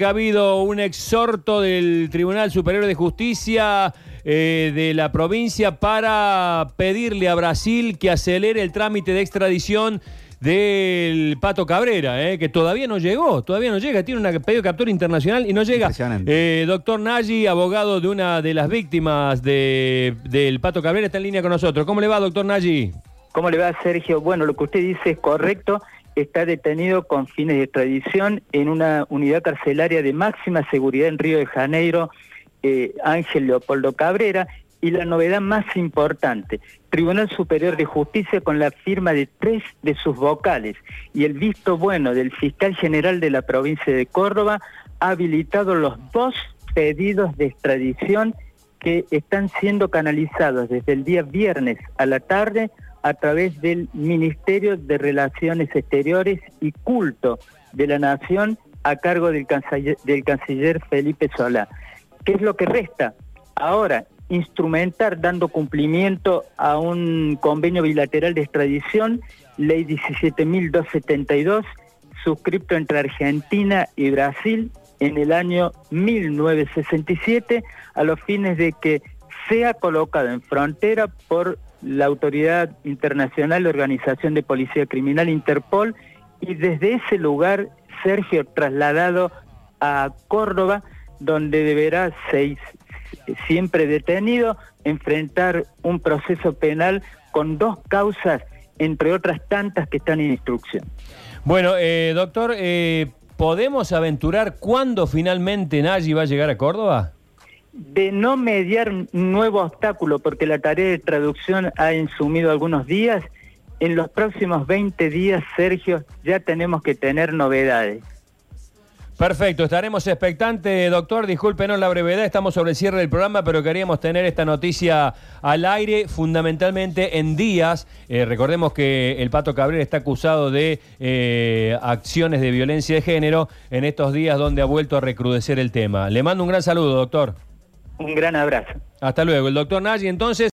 Ha habido un exhorto del Tribunal Superior de Justicia eh, de la provincia para pedirle a Brasil que acelere el trámite de extradición del Pato Cabrera, eh, que todavía no llegó, todavía no llega, tiene un pedido de captura internacional y no llega. Impresionante. Eh, doctor Nagy, abogado de una de las víctimas de- del Pato Cabrera, está en línea con nosotros. ¿Cómo le va, doctor Nagy? ¿Cómo le va, Sergio? Bueno, lo que usted dice es correcto. Está detenido con fines de extradición en una unidad carcelaria de máxima seguridad en Río de Janeiro, eh, Ángel Leopoldo Cabrera. Y la novedad más importante, Tribunal Superior de Justicia con la firma de tres de sus vocales y el visto bueno del fiscal general de la provincia de Córdoba ha habilitado los dos pedidos de extradición que están siendo canalizados desde el día viernes a la tarde a través del Ministerio de Relaciones Exteriores y Culto de la Nación a cargo del canciller, del canciller Felipe Solá. ¿Qué es lo que resta? Ahora, instrumentar dando cumplimiento a un convenio bilateral de extradición, ley 17.272, suscripto entre Argentina y Brasil en el año 1967, a los fines de que sea colocado en frontera por la Autoridad Internacional de Organización de Policía Criminal Interpol y desde ese lugar Sergio trasladado a Córdoba donde deberá seis, siempre detenido enfrentar un proceso penal con dos causas entre otras tantas que están en instrucción. Bueno, eh, doctor, eh, ¿podemos aventurar cuándo finalmente Nagy va a llegar a Córdoba? De no mediar un nuevo obstáculo, porque la tarea de traducción ha insumido algunos días, en los próximos 20 días, Sergio, ya tenemos que tener novedades. Perfecto, estaremos expectantes, doctor. Discúlpenos la brevedad, estamos sobre el cierre del programa, pero queríamos tener esta noticia al aire, fundamentalmente en días. Eh, recordemos que el Pato Cabrera está acusado de eh, acciones de violencia de género en estos días donde ha vuelto a recrudecer el tema. Le mando un gran saludo, doctor. Un gran abrazo. Hasta luego. El doctor Nagy, entonces.